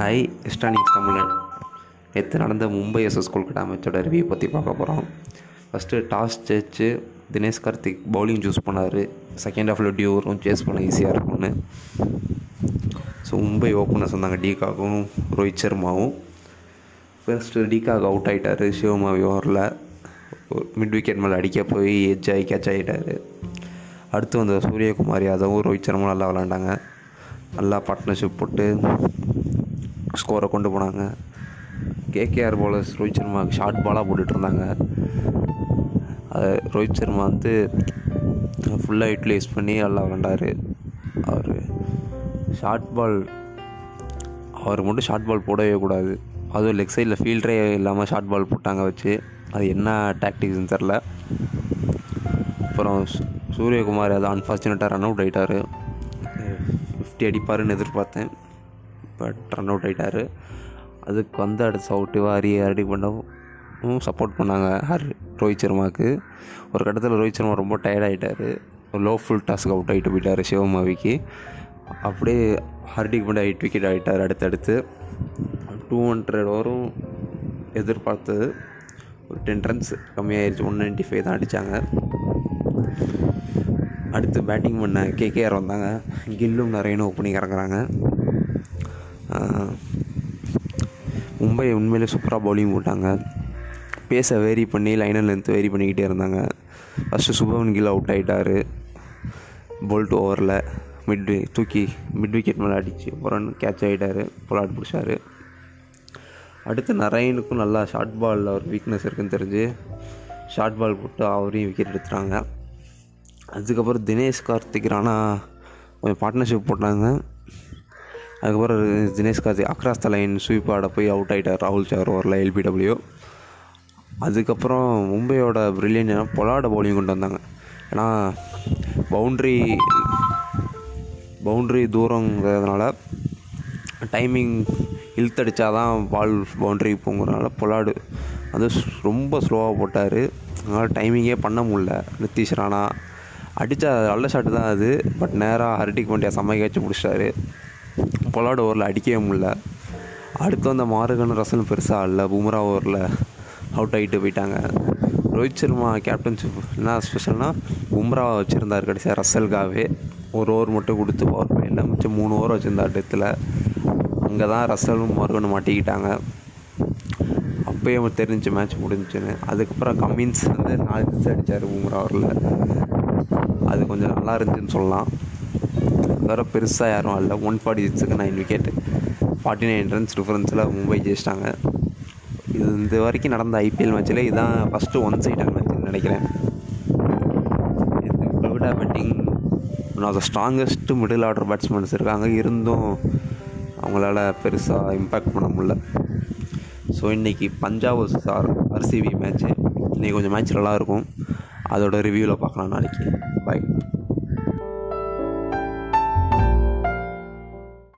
Hi எஸ்டானிக்ஸ் தமிழன் நேற்று நடந்த மும்பை எஸ்எஸ் கொல்கட்டா மேட்சோட ரிவ்யூ பற்றி பார்க்க போகிறோம் ஃபஸ்ட்டு டாஸ் ஜெயிச்சு தினேஷ் கார்த்திக் பவுலிங் சூஸ் பண்ணார். செகண்ட் ஹாஃபில் டியூ வரும் சேஸ் பண்ண ஈஸியாக இருக்கும்னு. ஸோ மும்பை ஓப்பனர்ஸ் வந்தாங்க டீகாக்கும் ரோஹித் சர்மாவும். ஃபர்ஸ்ட்டு டீகாக் அவுட் ஆகிட்டார் சிவமாவி ஓவரில் மிட் விக்கெட் மேலே அடிக்க போய் எஜ் ஆகி கேட்ச் ஆகிட்டார் அடுத்து வந்த சூரியகுமார் யாதவும் ரோஹித் சர்மாவும் நல்லா விளாண்டாங்க நல்லா பார்ட்னர்ஷிப் போட்டு ஸ்கோரை கொண்டு போனாங்க. கேகேஆர் பவுலர்ஸ் ரோஹித் சர்மாவுக்கு ஷார்ட் பாலாக போட்டுட்டு இருந்தாங்க. அது ரோஹித் சர்மா வந்து ஃபுல்லாக யூட்டிலைஸ் பண்ணி நல்லா விளாண்டார் அவர் ஷார்ட் பால் அவர் மட்டும் ஷார்ட் பால் போடவே கூடாது. அதுவும் லெக் சைடில் ஃபீல்டரே இல்லாமல் ஷார்ட் பால் போட்டாங்க வச்சு. அது என்ன டாக்டிக்ஸ்னு தெரில அப்புறம் சூரியகுமார் அது அன்ஃபார்ச்சுனேட்டாக ரன் அவுட் ஆகிட்டார் ஃபிஃப்டி அடிப்பாருன்னு எதிர்பார்த்தேன். பட் ரன் அவுட் ஆகிட்டார் அதுக்கு வந்து அடுத்து சவுட்டு வாரி ரெடி பண்ணவும் சப்போர்ட் பண்ணாங்க. ஹர் ரோஹித் சர்மாவுக்கு ஒரு கட்டத்தில் ரோஹித் சர்மா ரொம்ப டயர்ட் ஆகிட்டார் லோ ஃபுல் டாஸ்க்கு அவுட் ஆகிட்டு போயிட்டார் சிவமாவிக்கு. அப்படியே ஹார்டிக் பண்ணி எயிட் விக்கெட் ஆகிட்டார் அடுத்தடுத்து. டூ ஹண்ட்ரட் ஓவரும் எதிர்பார்த்தது ஒரு டென் ரன்ஸ் கம்மியாயிருச்சு. ஒன் நைன்ட்டி ஃபைவ் தான் அடித்தாங்க அடுத்து பேட்டிங் பண்ண கேகேஆர் வந்தாங்க. கில்லும் நிறையனும் ஓப்பனிங் இறங்குறாங்க. மும்பை உண்மையிலே சூப்பராக பவுலிங் போட்டாங்க. பேஸை வேரி பண்ணி லைனர் லென்த் வேரி பண்ணிக்கிட்டே இருந்தாங்க. ஃபஸ்ட்டு சுபவன் கில் அவுட் ஆகிட்டார் போல்ட் ஓவரில் மிட் தூக்கி மிட் விக்கெட் மேலே அடித்து அப்புறம் கேட்ச் ஆகிட்டார் பொலாட் பிடிச்சார். அடுத்து நரையனுக்கும் நல்லா ஷார்ட் பாலில் ஒரு வீக்னஸ் இருக்குன்னு தெரிஞ்சு ஷார்ட் பால் போட்டு அவரையும் விக்கெட் எடுத்துட்டாங்க. அதுக்கப்புறம் தினேஷ் கார்த்திக் ராணா கொஞ்சம் பார்ட்னர்ஷிப் போட்டாங்க. அதுக்கப்புறம் Dinesh Karthik across line sweep ஆட போய் அவுட் ஆகிட்டார் ராகுல் சார் ஓவரில் எல்பிடபிள்யூ அதுக்கப்புறம் மும்பையோட ப்ரில்லியன் பொலாட பவுலிங் கொண்டு வந்தாங்க. ஏன்னா பவுண்ட்ரி பவுண்ட்ரி தூரங்கிறதுனால டைமிங் இழுத்தடிச்சா தான் பால் பவுண்ட்ரி போங்கிறதுனால பொலாடு அது ரொம்ப ஸ்லோவாக போட்டார். அதனால் டைமிங்கே பண்ண முடில நிதிஷ் ராணா அடித்த நல்ல ஷாட்டு தான் அது. பட் நேராக ஹர்டிக் பாண்டியா செம்மைக்கு வச்சு பிடிச்சிட்டாரு பொலாட் ஓவரில் அடிக்கவே முடில அடுத்து வந்த மாறுகன் ரசல் பெருசாக இல்லை பும்ரா ஓவரில் அவுட் ஆகிட்டு போயிட்டாங்க. ரோஹித் சர்மா கேப்டன்ஷிப் என்ன ஸ்பெஷல்னால் பும்ரா வச்சுருந்தார் கடைசியாக ரசல்காவே. ஒரு ஓவர் மட்டும் கொடுத்து பவர் பிளேயில் மிச்சம் மூணு ஓவர் வச்சுருந்தார் டெத்தில் அங்கே தான் ரசலும் மறுகனும் மாட்டிக்கிட்டாங்க. அப்போயே தெரிஞ்சு மேட்ச் முடிஞ்சுன்னு. அதுக்கப்புறம் கம்மின்ஸ் வந்து நாலு சிக்ஸ் அடித்தார் பும்ரா ஓவரில். அது கொஞ்சம் நல்லா இருந்துச்சுன்னு சொல்லலாம். வேறு பெருசாக யாரும் இல்லை ஒன் ஃபார்ட்டி சிக்ஸுக்கு nine wicket forty nine runs டிஃப்ரென்ஸில் Mumbai ஜெயிச்சிட்டாங்க. இது இந்த வரைக்கும் நடந்த ஐபிஎல் மேட்ச்சில் இதுதான் ஃபஸ்ட்டு ஒன் சைடட் மேட்ச்னு நினைக்கிறேன். இது Kolkata batting one of the strongest middle order batsmen இருக்காங்க. இருந்தும் அவங்களால பெருசாக இம்பேக்ட் பண்ண முடியல. ஸோ இன்றைக்கி பஞ்சாப் சார் ஆர்சிபி மேட்ச்சு இன்றைக்கி கொஞ்சம் மேட்ச் நல்லா இருக்கும். அதோட ரிவ்யூவில் பார்க்கலாம் நாளைக்கு. பாய்